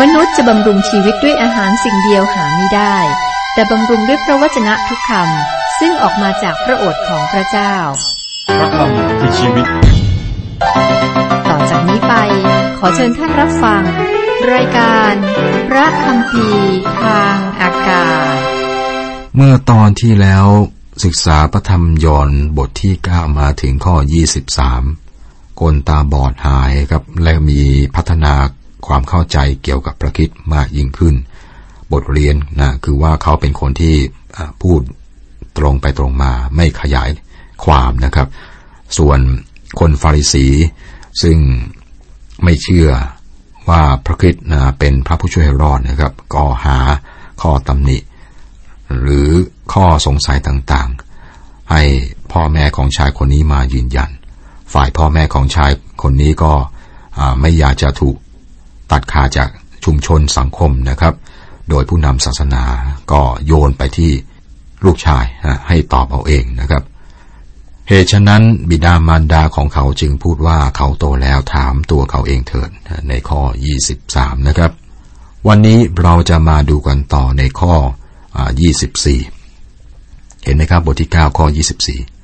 มนุษย์จะบำรุงชีวิตด้วยอาหารสิ่งเดียวหาไม่ได้ แต่บำรุงด้วยพระวจนะทุกคำซึ่งออกมาจากพระโอษฐ์ของพระเจ้า พระคำคือชีวิต ต่อจากนี้ไป ขอเชิญท่านรับฟัง รายการ พระคำพีทางอากาศ เมื่อตอนที่แล้วศึกษาพระธรรมยอห์นบทที่ 9 มาถึงข้อ 23 คนตาบอดหายครับ และมีพัฒนา ความเข้าใจเกี่ยวกับพระคิดมากยิ่งขึ้น บทเรียนนะคือว่าเขาเป็นคนที่พูดตรงไปตรงมาไม่ขยายความนะครับ ส่วนคนฟาริสี ซึ่งไม่เชื่อว่าพระคริสต์นะเป็นพระผู้ช่วยให้รอดนะครับ ก็หาข้อตำหนิ หรือข้อสงสัยต่างๆ ให้พ่อแม่ของชายคนนี้มายืนยัน ฝ่ายพ่อแม่ของชายคนนี้ก็ไม่อยากจะถูก ตัดขาดจากชุมชนสังคมนะครับ โดยผู้นำศาสนาก็โยนไปที่ลูกชายให้ตอบเอาเองนะครับ เหตุฉะนั้นบิดามารดาของเขาจึงพูดว่าเขาโตแล้วถามตัวเขาเองเถิดในข้อ 23 นะครับ วันนี้เราจะมาดูกันต่อในข้ออ่า24 เห็นไหมครับบทที่ 9 ข้อ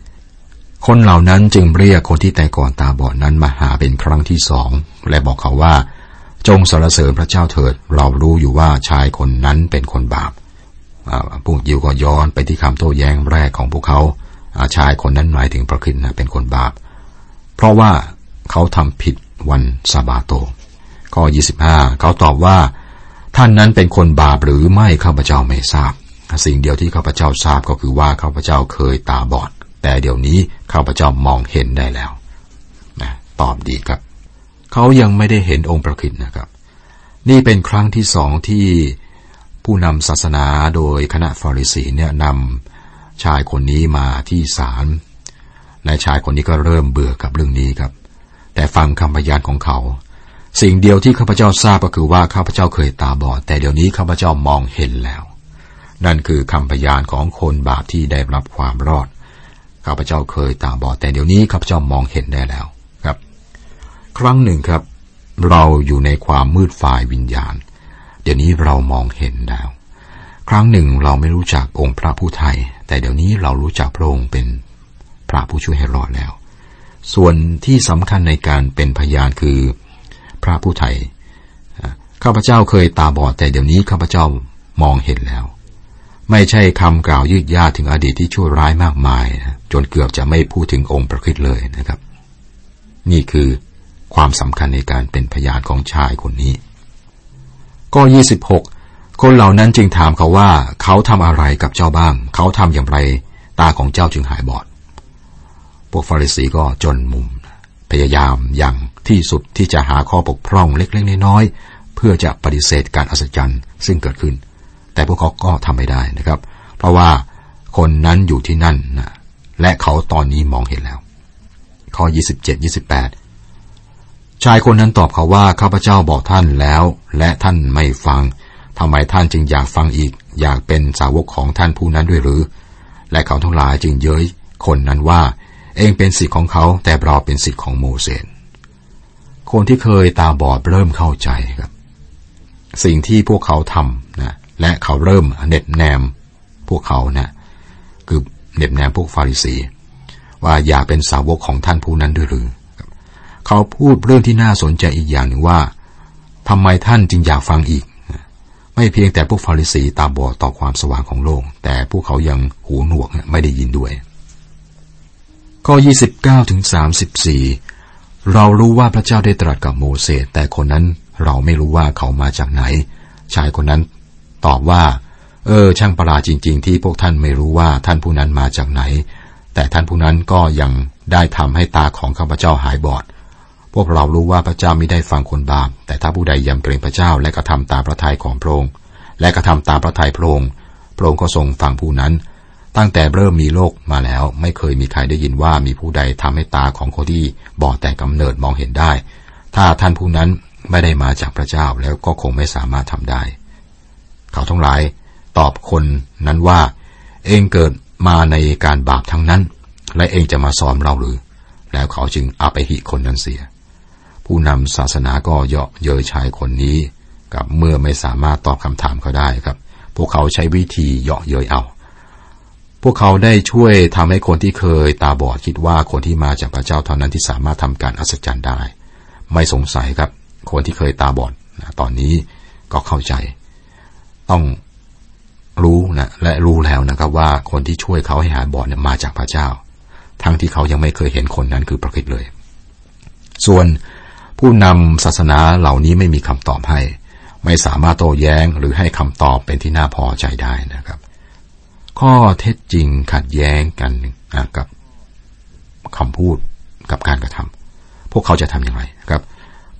24 คนเหล่านั้นจึงเรียกคนที่แต่ก่อนตาบอดนั้นมาหาเป็นครั้งที่สองและบอกเขาว่า จงสรรเสริญพระเจ้าเถิด เรารู้อยู่ว่าชายคนนั้นเป็นคนบาปอ่าพวกยิวก็ย้อนไปที่คำโต้แย้งแรกของพวกเขาชายคนนั้นหมายถึงพระคริสต์นะเป็นคนบาป เพราะว่าเขาทำผิดวันซาบาโตข้อ25 เขาตอบว่า ท่านนั้นเป็นคนบาปหรือไม่ข้าพเจ้าไม่ทราบ สิ่งเดียวที่ข้าพเจ้าทราบก็คือว่าข้าพเจ้าเคยตาบอด แต่เดี๋ยวนี้ข้าพเจ้ามองเห็นได้แล้วนะตอบดีครับ เขายังไม่ได้เห็นองค์พระคริสต์นะครับ นี่เป็นครั้งที่สองที่ผู้นำศาสนาโดยคณะฟาริสีเนี่ยนำชายคนนี้มาที่ศาลและชายคนนี้ก็เริ่มเบื่อกับเรื่องนี้ครับ แต่ฟังคำพยานของเขา สิ่งเดียวที่ข้าพเจ้าทราบก็คือว่าข้าพเจ้าเคยตาบอด แต่เดี๋ยวนี้ข้าพเจ้ามองเห็นแล้ว นั่นคือคำพยานของคนบาปที่ได้รับความรอดข้าพเจ้าเคยตาบอดแต่เดี๋ยวนี้ข้าพเจ้ามองเห็นได้แล้ว ครั้งหนึ่งครับ เราอยู่ในความมืดฝ่ายวิญญาณ เดี๋ยวนี้เรามองเห็นแล้ว ครั้งหนึ่งเราไม่รู้จักองค์พระผู้ไทย แต่เดี๋ยวนี้เรารู้จักพระองค์เป็นพระผู้ช่วยให้รอดแล้ว ส่วนที่สำคัญในการเป็นพยานคือพระผู้ไทยข้าพเจ้าเคยตาบอดแต่เดี๋ยวนี้ข้าพเจ้ามองเห็นแล้ว ไม่ใช่คำกล่าวยืดยาถึงอดีตที่ชั่วร้ายมากมายนะจนเกือบจะไม่พูดถึงองค์พระคริสต์เลยนะครับ นี่คือ ความสำคัญในการเป็นพยานของชายคนนี้ ก็26 คนเหล่านั้นจึงถามเขาว่าเขาทำอะไรกับเจ้าบ้าง เขาทำอย่างไร ตาของเจ้าจึงหายบอด พวกฟาริสีก็จนมุม พยายามอย่างที่สุดที่จะหาข้อบกพร่องเล็กๆน้อยๆเพื่อจะปฏิเสธการอัศจรรย์ซึ่งเกิดขึ้น แต่พวกเขาก็ทำไม่ได้นะครับ เพราะว่าคนนั้นอยู่ที่นั่นนะและเขาตอนนี้มองเห็นแล้ว ข้อ 27 28 ชายคนนั้นตอบเขาว่าข้าพเจ้าบอกท่านแล้ว และท่านไม่ฟังทำไมท่านจึงอยากฟังอีก อยากเป็นสาวกของท่านผู้นั้นด้วยหรือ และเขาทั้งหลายจึงเย้ยคนนั้นว่า เองเป็นสิทธิ์ของเขาแต่เราเป็นสิทธิ์ของโมเสสคนที่เคยตาบอดเริ่มเข้าใจครับ สิ่งที่พวกเขาทำนะและเขาเริ่มเน็บแนมพวกเขานะคือเน็บแนมพวกฟาริสีว่าอย่าเป็นสาวกของท่านผู้นั้นด้วยหรือ เขาพูดเรื่องที่น่าสนใจอีกอย่างหนึ่งว่าทำไมท่านจึงอยากฟังอีก ไม่เพียงแต่พวกฟาริสีตาบอดต่อความสว่างของโลก แต่พวกเขายังหูหนวกไม่ได้ยินด้วย ข้อ 29ถึง34 เรารู้ว่าพระเจ้าได้ตรัสกับโมเสสแต่คนนั้นเราไม่รู้ว่าเขามาจากไหน ชายคนนั้นตอบว่า เออ ช่างประหลาดจริง ๆ ที่พวกท่านไม่รู้ว่าท่านผู้นั้นมาจากไหน แต่ท่านผู้นั้นก็ยังได้ทำให้ตาของข้าพเจ้าหายบอด พวกเรารู้ว่าพระเจ้าม่ได้ฟังคนบาป แต่ถ้าผู้ใดยำเกรงพระเจ้าและกระทำตามพระทัยของพระองค์ และกระทำตามพระทัยพระองค์ พระองค์ก็ทรงฟังผู้นั้น ตั้งแต่เริ่มมีโลกมาแล้ว ไม่เคยมีใครได้ยินว่ามีผู้ใดทำให้ตาของคนที่บอดแต่กำเนิดมองเห็นได้ ถ้าท่านผู้นั้นไม่ได้มาจากพระเจ้าแล้วก็คงไม่สามารถทำได้ เขาทั้งหลายตอบคนนั้นว่า เองเกิดมาในการบาปทั้งนั้น และเองจะมาสอนเราหรือ แล้วเขาจึงเอาไปหิคนนั้นเสีย ผู้นำศาสนาก็เยาะเย้ยชายคนนี้ กับเมื่อไม่สามารถตอบคำถามเขาได้ครับ พวกเขาใช้วิธีเยาะเย้ยเอา พวกเขาได้ช่วยทำให้คนที่เคยตาบอดคิดว่าคนที่มาจากพระเจ้าเท่านั้นที่สามารถทำการอัศจรรย์ได้ ไม่สงสัยครับ คนที่เคยตาบอดนะตอนนี้ก็เข้าใจ ต้องรู้นะและรู้แล้วนะครับว่าคนที่ช่วยเขาให้หายบอดเนี่ยมาจากพระเจ้า ทั้งที่เขายังไม่เคยเห็นคนนั้นคือพระคริสต์เลย ส่วน ผู้นำศาสนาเหล่านี้ไม่มีคำตอบให้ ไม่สามารถโต้แย้งหรือให้คำตอบเป็นที่น่าพอใจได้นะครับ ข้อเท็จจริงขัดแย้งกันกับคำพูดกับการกระทำพวกเขาจะทำอย่างไรครับ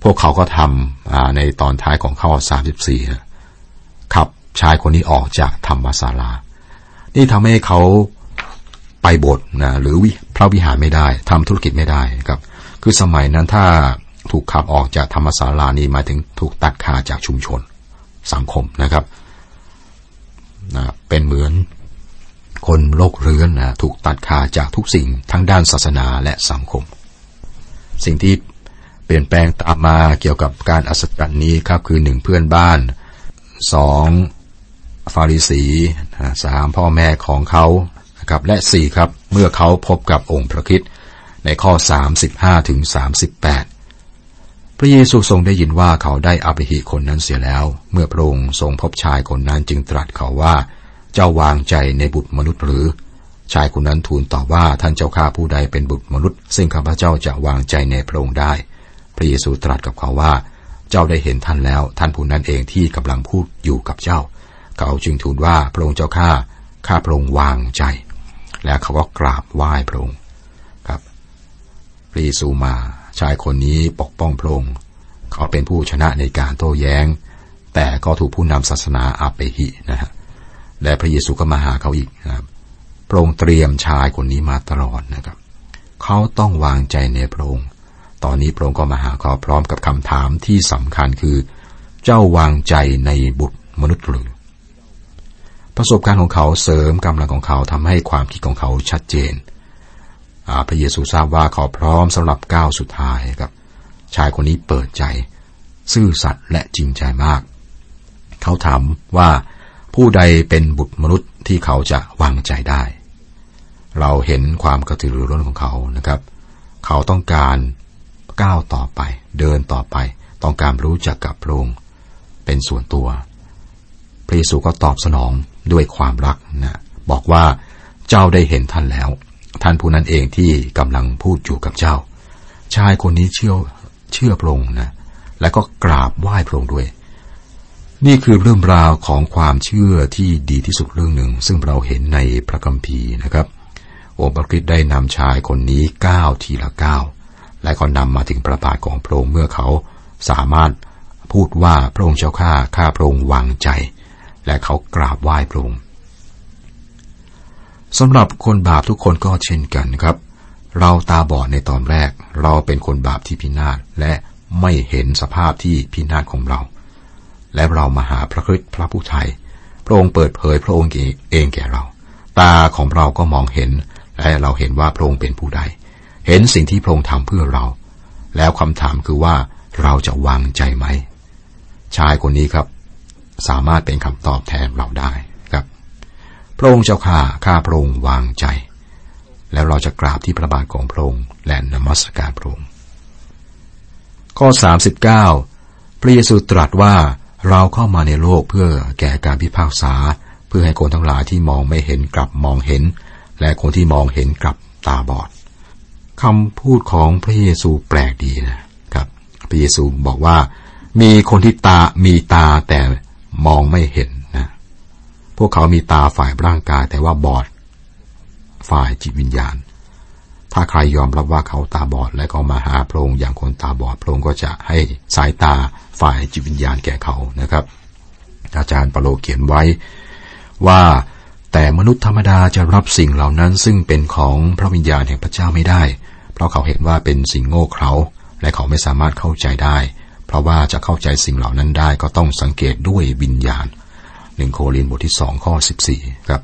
พวกเขาก็ทำในตอนท้ายของข้อ 34ขับชายคนนี้ออกจากธรรมศาลา นี่ทำให้เขาไปบทนะหรือพระวิหารไม่ได้ทำธุรกิจไม่ได้ครับ คือสมัยนั้นถ้า ถูกขับออกจากธรรมศาลานี้หมายถึงถูกตัดขาดจากชุมชนสังคมนะครับนะเป็นเหมือนคนโลกเรื้อนนะถูกตัดขาดจากทุกสิ่งทั้งด้านศาสนาและสังคม สิ่งที่เปลี่ยนแปลงตามมาเกี่ยวกับการอัศจรรย์นี้ครับคือหนึ่งเพื่อนบ้านสองฟาริสีสามพ่อแม่ของเขานะครับและสี่ครับเมื่อเขาพบกับองค์พระคิดในข้อ 35ถึง38 พระเยซูทรงได้ยินว่าเขาได้อภิหิคนนั้นเสียแล้ว เมื่อพระองค์ทรงพบชายคนนั้นจึงตรัสเขาว่า เจ้าวางใจในบุตรมนุษย์หรือ ชายคนนั้นทูลตอบว่าท่านเจ้าข้าผู้ใดเป็นบุตรมนุษย์ ซึ่งข้าพเจ้าจะวางใจในพระองค์ได้ พระเยซูตรัสกับเขาว่า เจ้าได้เห็นท่านแล้ว ท่านผู้นั้นเองที่กำลังพูดอยู่กับเจ้า เขาจึงทูลว่าพระองค์เจ้าข้าข้าพระองค์วางใจ แล้วเขาก็กราบไหว้พระองค์ครับพระเยซูมา ชายคนนี้ปกป้องพระองค์เขาเป็นผู้ชนะในการโต้แย้ง แต่ก็ถูกผู้นำศาสนาอาเปหินะฮะและพระเยซูก็มาหาเขาอีกนะครับพระองค์เตรียมชายคนนี้มาตลอดนะครับ เขาต้องวางใจในพระองค์ ตอนนี้พระองค์ก็มาหาเขาพร้อมกับคำถามที่สำคัญคือ เจ้าวางใจในบุตรมนุษย์หรือ ประสบการณ์ของเขาเสริมกำลังของเขาทำให้ความคิดของเขาชัดเจน พระเยซูทราบว่าเขาพร้อมสำหรับก้าวสุดท้ายครับ ชายคนนี้เปิดใจ ซื่อสัตย์และจริงใจมาก เขาถามว่าผู้ใดเป็นบุตรมนุษย์ที่เขาจะวางใจได้ เราเห็นความกระตือรือร้นของเขานะครับ เขาต้องการก้าวต่อไป เดินต่อไป ต้องการรู้จักกับพระองค์เป็นส่วนตัว พระเยซูก็ตอบสนองด้วยความรักนะบอกว่าเจ้าได้เห็นท่านแล้ว ท่านผู้นั้นเองที่กำลังพูดอยู่กับเจ้า ชายคนนี้เชื่อเชื่อพระองค์นะ และก็กราบไหว้พระองค์ด้วย นี่คือเรื่องราวของความเชื่อที่ดีที่สุดเรื่องหนึ่ง ซึ่งเราเห็นในพระคัมภีร์นะครับ องค์พระคริสต์ได้นำชายคนนี้ก้าวทีละก้าวและก็นำมาถึงประบาทของพระองค์เมื่อเขาสามารถพูดว่าพระองค์เจ้าข้าข้าพระองค์วางใจ และเขากราบไหว้พระองค์ สำหรับคนบาปทุกคนก็เช่นกันครับ เราตาบอดในตอนแรก เราเป็นคนบาปที่พินาศและไม่เห็นสภาพที่พินาศของเรา และเรามาหาพระคริสต์พระผู้ไทยพระองค์เปิดเผยพระองค์เองแก่เรา ตาของเราก็มองเห็น และเราเห็นว่าพระองค์เป็นผู้ใด เห็นสิ่งที่พระองค์ทำเพื่อเรา แล้วคำถามคือว่าเราจะวางใจไหม ชายคนนี้ครับ สามารถเป็นคำตอบแทนเราได้ พระองค์เจ้าข้าข้าพระองค์วางใจ แล้วเราจะกราบที่พระบาทของพระองค์และนมัสการพระองค์ข้อ 39 พระเยซูตรัสว่าเราเข้ามาในโลกเพื่อแก่การพิพากษา เพื่อให้คนทั้งหลายที่มองไม่เห็นกลับมองเห็น และคนที่มองเห็นกลับตาบอดคำพูดของพระเยซูแปลกดีนะครับ พระเยซูบอกว่า มีคนที่ตามีตาแต่มองไม่เห็น พวกเขามีตาฝ่ายร่างกายแต่ว่าบอด ฝ่ายจิตวิญญาณ ถ้าใครยอมรับว่าเขาตาบอดและก็มาหาพระองค์อย่างคนตาบอดพระองค์ก็จะให้สายตาฝ่ายจิตวิญญาณแก่เขานะครับ อาจารย์ปโลเขียนไว้ว่าแต่มนุษย์ธรรมดาจะรับสิ่งเหล่านั้น ซึ่งเป็นของพระวิญญาณแห่งพระเจ้าไม่ได้ เพราะเขาเห็นว่าเป็นสิ่งโง่เขลาและเขาไม่สามารถเข้าใจได้ เพราะว่าจะเข้าใจสิ่งเหล่านั้นได้ก็ต้องสังเกตด้วยวิญญาณ หนึ่งโครินบทที่สองข้อสิบสี่ครับ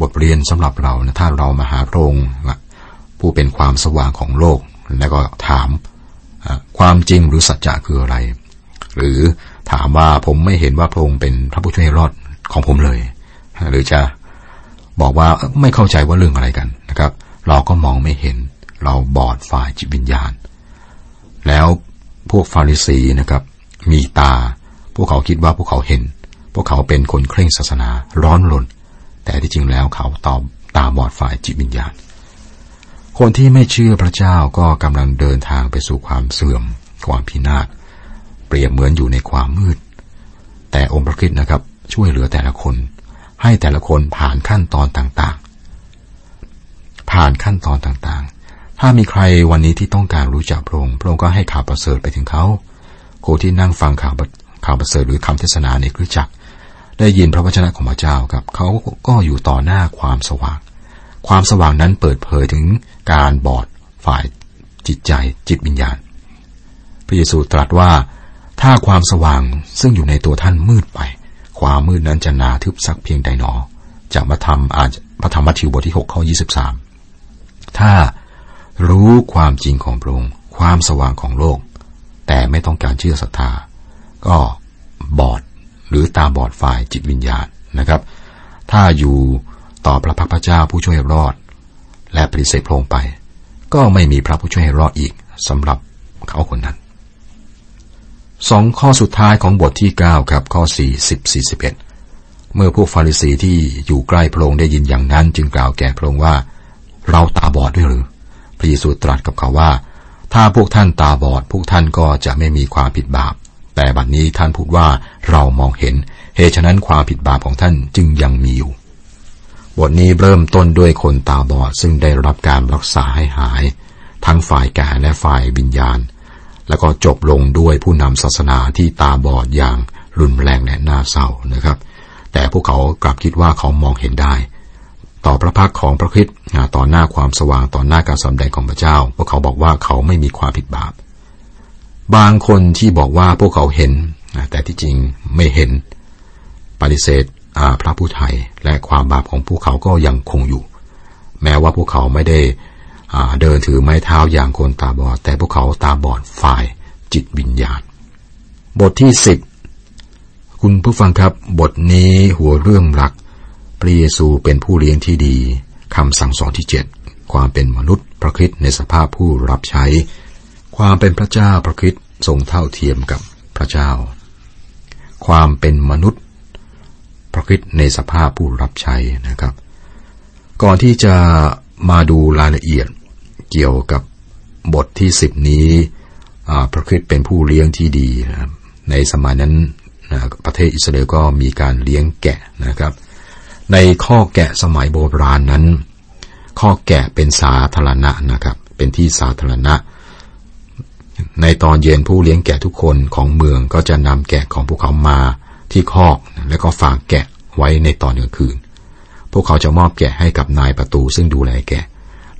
บทเรียนสำหรับเรานะถ้าเรามาหาพระองค์ผู้เป็นความสว่างของโลก แล้วก็ถามความจริงหรือสัจจะคืออะไร หรือถามว่าผมไม่เห็นว่าพระองค์เป็นพระผู้ช่วยรอดของผมเลย หรือจะบอกว่าไม่เข้าใจว่าเรื่องอะไรกันนะครับ เราก็มองไม่เห็น เราบอดฝ่ายจิตวิญญาณ แล้วพวกฟาริสีนะครับ มีตา พวกเขาคิดว่าพวกเขาเห็น พวกเขาเป็นคนเคร่งศาสนาร้อนรน แต่ที่จริงแล้วเขาตอบตาบอดฝ่ายจิตวิญญาณ คนที่ไม่เชื่อพระเจ้าก็กำลังเดินทางไปสู่ความเสื่อม ความพินาศ เปรียบเหมือนอยู่ในความมืด แต่องค์พระคิดนะครับ ช่วยเหลือแต่ละคน ให้แต่ละคนผ่านขั้นตอนต่างๆ ผ่านขั้นตอนต่างๆ ถ้ามีใครวันนี้ที่ต้องการรู้จักพระองค์ พระองค์ก็ให้ข่าวประเสริฐไปถึงเขาคนที่นั่งฟังข่าวข่าวประเสริฐหรือคำเทศนาในคริสตจักร ได้ยินพระวจนะของพระเจ้าครับเขาก็อยู่ต่อหน้าความสว่าง ความสว่างนั้นเปิดเผยถึงการบอดฝ่ายจิตใจจิตวิญญาณ พระเยซูตรัสว่า ถ้าความสว่างซึ่งอยู่ในตัวท่านมืดไป ความมืดนั้นจะนาทึบสักเพียงใดหนอ จากมาทำอาจพระธรรมมัทธิวบทที่6ข้อ23 ถ้ารู้ความจริงของพระองค์ความสว่างของโลก แต่ไม่ต้องการเชื่อศรัทธา ก็บอด รือตาบอดฝ่ายจิตวิญญาณนะครับ ถ้าอยู่ต่อพระพักพระเจ้าผู้ช่วยรอด และปฏิเสธพระองค์ไป ก็ไม่มีพระผู้ช่วยรอดอีกสำหรับเขาคนนั้นสองข้อสุดท้ายของบทที่ 9 ครับข้อ40 41 เมื่อพวกฟาริสีที่อยู่ใกล้พระองค์ได้ยินอย่างนั้นจึงกล่าวแก่พระองค์ว่า เราตาบอดด้วยหรือ พระเยซูตรัสกับเขาว่า ถ้าพวกท่านตาบอด พวกท่านก็จะไม่มีความผิดบาป แต่บัดนนี้ท่านพูดว่าเรามองเห็น เหตุฉะนั้นความผิดบาปของท่านจึงยังมีอยู่ บทนี้เริ่มต้นด้วยคนตาบอดซึ่งได้รับการรักษาให้หาย ทั้งฝ่ายกายและฝ่ายวิญญาณ แล้วก็จบลงด้วยผู้นำศาสนาที่ตาบอดอย่างรุนแรงและน่าเศร้านะครับ แต่พวกเขากลับคิดว่าเขามองเห็นได้ ต่อพระพักของพระคิดต่อหน้าความสว่างต่อหน้าการสำแดงของพระเจ้า พวกเขาบอกว่าเขาไม่มีความผิดบาป บางคนที่บอกว่าพวกเขาเห็น แต่ที่จริงไม่เห็น ปฏิเสธพระผู้ไทยและความบาปของพวกเขาก็ยังคงอยู่ แม้ว่าพวกเขาไม่ได้เดินถือไม้เท้าอย่างคนตาบอด แต่พวกเขาตาบอดฝ่ายจิตวิญญาณ บทที่สิบคุณผู้ฟังครับ บทนี้หัวเรื่องหลักพระเยซูเป็นผู้เลี้ยงที่ดีคำสั่งสอนที่เจ็ดความเป็นมนุษย์พระคิดในสภาพผู้รับใช้ ความเป็นพระเจ้าพระคิดทรงเท่าเทียมกับพระเจ้า ความเป็นมนุษย์ พระคิดในสภาพผู้รับใช้นะครับ ก่อนที่จะมาดูรายละเอียดเกี่ยวกับบทที่สิบนี้พระคิดเป็นผู้เลี้ยงที่ดีนะในสมัยนั้นประเทศอิสราเอลก็มีการเลี้ยงแกะนะครับ ในข้อแกะสมัยโบราณนั้น ข้อแกะเป็นสาธารณะนะครับ เป็นที่สาธารณะ ในตอนเย็นผู้เลี้ยงแกะทุกคนของเมืองก็จะนำแกะของพวกเขามาที่คอกแล้วก็ฝากแกะไว้ในตอนกลางคืน พวกเขาจะมอบแกะให้กับนายประตูซึ่งดูแลแกะ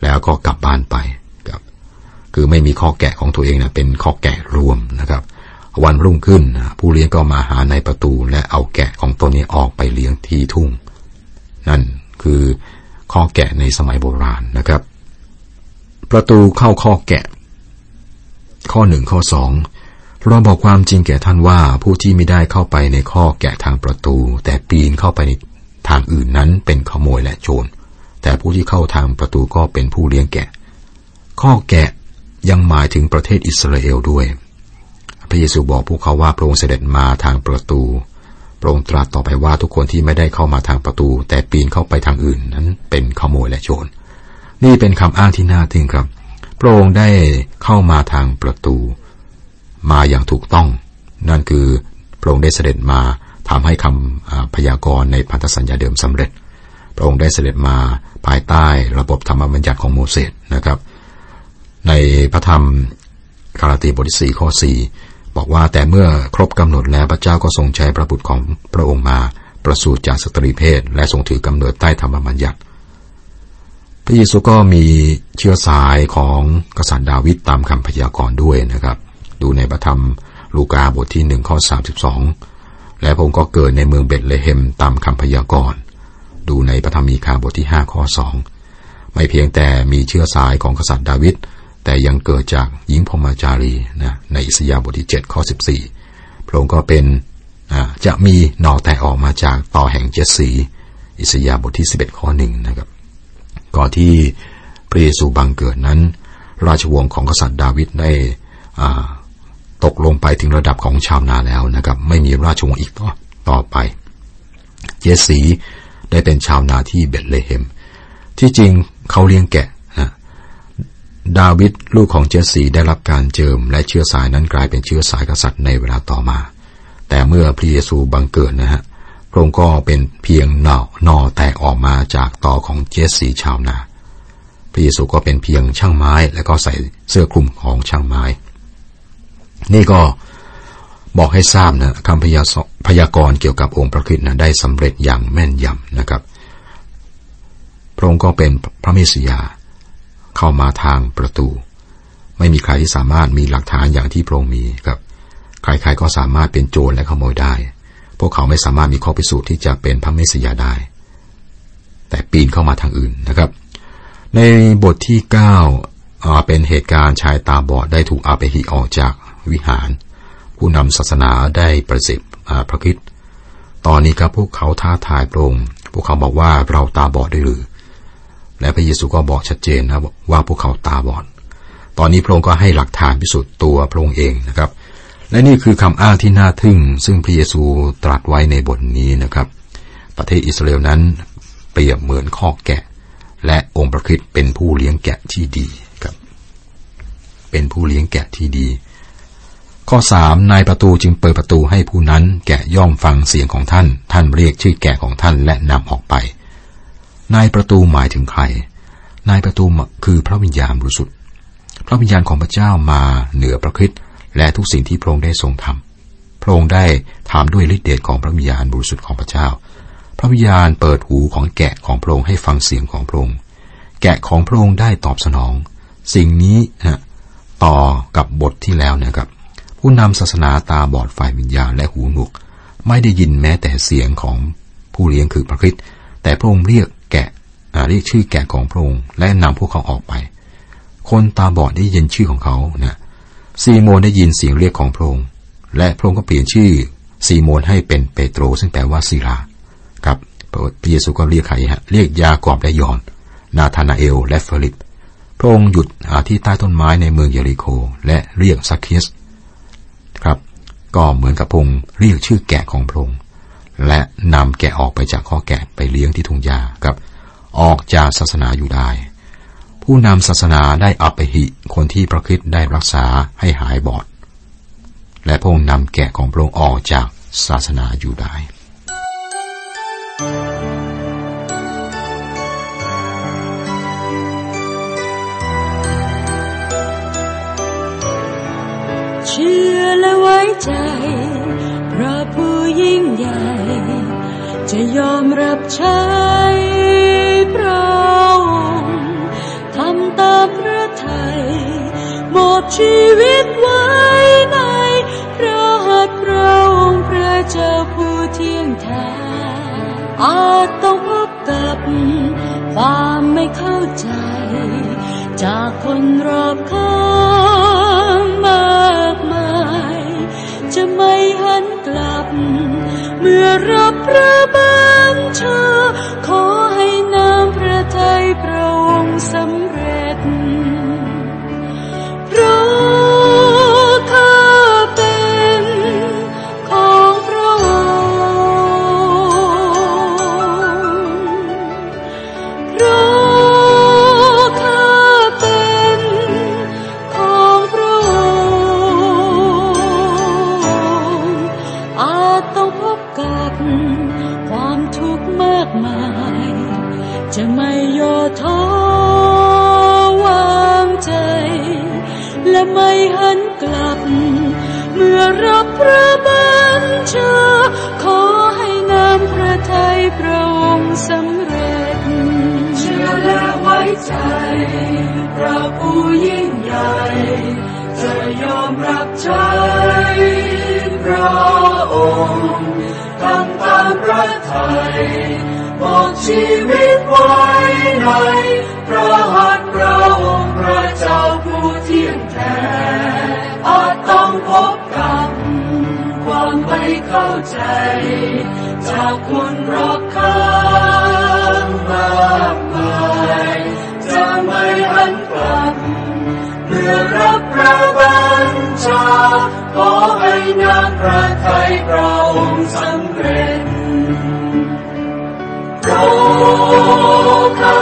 แล้วก็กลับบ้านไปครับ คือไม่มีข้อแกะของตัวเองนะเป็นข้อแกะรวมนะครับ วันรุ่งขึ้นผู้เลี้ยงก็มาหานายประตูและเอาแกะของตัวนี้ออกไปเลี้ยงที่ทุ่ง นั่นคือข้อแกะในสมัยโบราณนะครับ ประตูเข้าข้อแกะ ข้อหนึ่งข้อสองเราบอกความจริงแก่ท่านว่าผู้ที่ไม่ได้เข้าไปในข้อแกะทางประตู แต่ปีนเข้าไปในทางอื่นนั้นเป็นขโมยและโจร แต่ผู้ที่เข้าทางประตูก็เป็นผู้เลี้ยงแกะ ข้อแกะยังหมายถึงประเทศอิสราเอลด้วย พระเยซูบอกพวกเขาว่าพระองค์เสด็จมาทางประตู พระองค์ตรัสต่อไปว่าทุกคนที่ไม่ได้เข้ามาทางประตู แต่ปีนเข้าไปทางอื่นนั้นเป็นขโมยและโจร นี่เป็นคำอ้างที่น่าทึ่งครับ ระองค์ได้เข้ามาทางประตู มาอย่างถูกต้อง นั่นคือพระองค์ได้เสด็จมาทำให้คำพยากรณ์ในพันธสัญญาเดิมสำเร็จ พระองค์ได้เสด็จมาภายใต้ระบบธรรมบัญญัติของโมเสสนะครับ ในพระธรรมคาราตีบทที่สี่ข้อสี่บอกว่าแต่เมื่อครบกำหนดแล้วพระเจ้าก็ทรงใช้พระบุตรของพระองค์มา ประสูติจากสตรีเพศ และทรงถือกำเนิดใต้ธรรมบัญญัติ พระเยซูก็มีเชื้อสายของกษัตริย์ดาวิดตามคำพยากรณ์ด้วยนะครับ ดูในพระธรรมลูกาบทที่หนึ่งข้อสาสิบสองและพระองค์ก็เกิดในเมืองเบตเลเฮมตามคำพยากรณ์ ดูในพระธรรมมีคาบทที่ห้าข้อสองไม่เพียงแต่มีเชื้อสายของกษัตริย์ดาวิดแต่ยังเกิดจากหญิงพมจารีนะในอิสยาบทที่เจ็ดข้อสิบสี่พระองค์ก็เป็นจะมีหน่อแตกออกมาจากต่อแห่งเจสซีอิสยาห์บทที่ 11 ข้อหนึ่งนะครับ ก่อนที่พระเยซูบังเกิดนั้น ราชวงศ์ของกษัตริย์ดาวิดได้ตกลงไปถึงระดับของชาวนาแล้วนะครับ ไม่มีราชวงศ์อีกต่อต่อไปเจสซีได้เป็นชาวนาที่เบตเลเฮม ที่จริงเขาเลี้ยงแกะนะดาวิดลูกของเจสซีได้รับการเจิม และเชื้อสายนั้นกลายเป็นเชื้อสายกษัตริย์ในเวลาต่อมา แต่เมื่อพระเยซูบังเกิดนะฮะ พระองค์ก็เป็นเพียงหน่อนอแตกออกมาจากต่อของเจสซีชาวนา พระเยซูก็เป็นเพียงช่างไม้ และก็ใส่เสื้อคลุมของช่างไม้ นี่ก็บอกให้ทราบนะคำพยาพยากรณ์เกี่ยวกับองค์พระคริสต์นะได้สำเร็จอย่างแม่นยำนะครับ พระองค์ก็เป็นพระเมสสิยาเข้ามาทางประตู ไม่มีใครที่สามารถมีหลักฐานอย่างที่พระองค์มีครับ ใครๆก็สามารถเป็นโจรและขโมยได้ พวกเขาไม่สามารถมีข้อพิสูจน์ที่จะเป็นพระเมสสยาได้ แต่ปีนเข้ามาทางอื่นนะครับ ในบทที่เก้าเป็นเหตุการณ์ชายตาบอดได้ถูกอาเปหิออกจากวิหาร ผู้นำศาสนาได้ประสิทธิ์พระคิดตอนนี้ครับพวกเขาท้าทายพระองค์พวกเขาบอกว่าเราตาบอดได้หรือ และพระเยซูก็บอกชัดเจนนะว่าพวกเขาตาบอด ตอนนี้พระองค์ก็ให้หลักฐานพิสูจน์ตัวพระองค์เองนะครับ และนี่คือคำอ้างที่น่าทึ่ง ซึ่งพระเยซูตรัสไว้ในบทนี้นะครับ ประเทศอิสราเอลนั้นเปรียบเหมือนข้อแกะ และองค์พระคิดเป็นผู้เลี้ยงแกะที่ดีครับ เป็นผู้เลี้ยงแกะที่ดี ข้อสามนายประตูจึงเปิดประตูให้ผู้นั้นแกะย่อมฟังเสียงของท่าน ท่านเรียกชื่อแกะของท่านและนำออกไป นายประตูหมายถึงใคร นายประตูคือพระวิญญาณบริสุทธิ์พระวิญญาณของพระเจ้ามาเหนือพระคิด และทุกสิ่งที่พระองค์ได้ทรงทำพระองค์ได้ทำด้วยฤทธิเดชของพระวิญญาณบริสุทธิ์ของพระเจ้า พระวิญญาณเปิดหูของแกะของพระองค์ให้ฟังเสียงของพระองค์แกะของพระองค์ได้ตอบสนอง สิ่งนี้นะต่อกับบทที่แล้วนะครับ ผู้นำศาสนาตาบอดฝ่ายวิญญาณและหูหนวก ไม่ได้ยินแม้แต่เสียงของผู้เลี้ยงคือพระคริสต์แต่พระองค์เรียกแกะเรียกชื่อแกะของพระองค์และนำพวกเขาออกไป คนตาบอดได้ยินชื่อของเขานะ ซีโมนได้ยินเสียงเรียกของพระองค์และพระองค์ก็เปลี่ยนชื่อซีโมนให้เป็นเปโตร ซึ่งแปลว่าศิลาครับพระเยซูก็เรียกใครฮะเรียกยากอบและยอน นาธานาเอลและเฟลิป พระองค์หยุดที่ใต้ต้นไม้ในเมืองเยริโค และเรียกซักเคสครับ ก็เหมือนกับพงเรียกชื่อแกะของพระองค์และนำแกะออกไปจากข้อแกะไปเลี้ยงที่ทุ่งหญ้าครับ ออกจากศาสนาอยู่ได้ ผู้นำศาสนาได้อัปหิ คนที่พระคิดได้รักษาให้หายบอด และพงนำแกะของพระองค์ออกจากศาสนาอยู่ได้ เชื่อและไว้ใจ พระผู้ยิ่งใหญ่ จะยอมรับใช้ ชีวิตไว้ในพระหัตถ์พระองค์พระเจ้าผู้เที่ยงแท้อาจต้องพบกับความไม่เข้าใจ จากคนรอบข้าง รับพระบัญชาขอให้น้ำพระทัยพระองค์สำเร็จ เชื่อและไว้ใจ พระผู้ยิ่งใหญ่ จะยอมรับใช้พระองค์ทำตามพระทัยบอกชีวิตไว้ในพระหัตถ์ เข้าใจ จากคนรอบข้างมากมายจะไม่หันกลับเมื่อรับประบัญชาขอให้น้ำพระทัยพระองสำเร็จโปรดข้า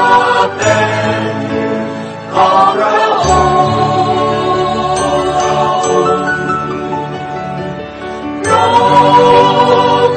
เป็นของพระ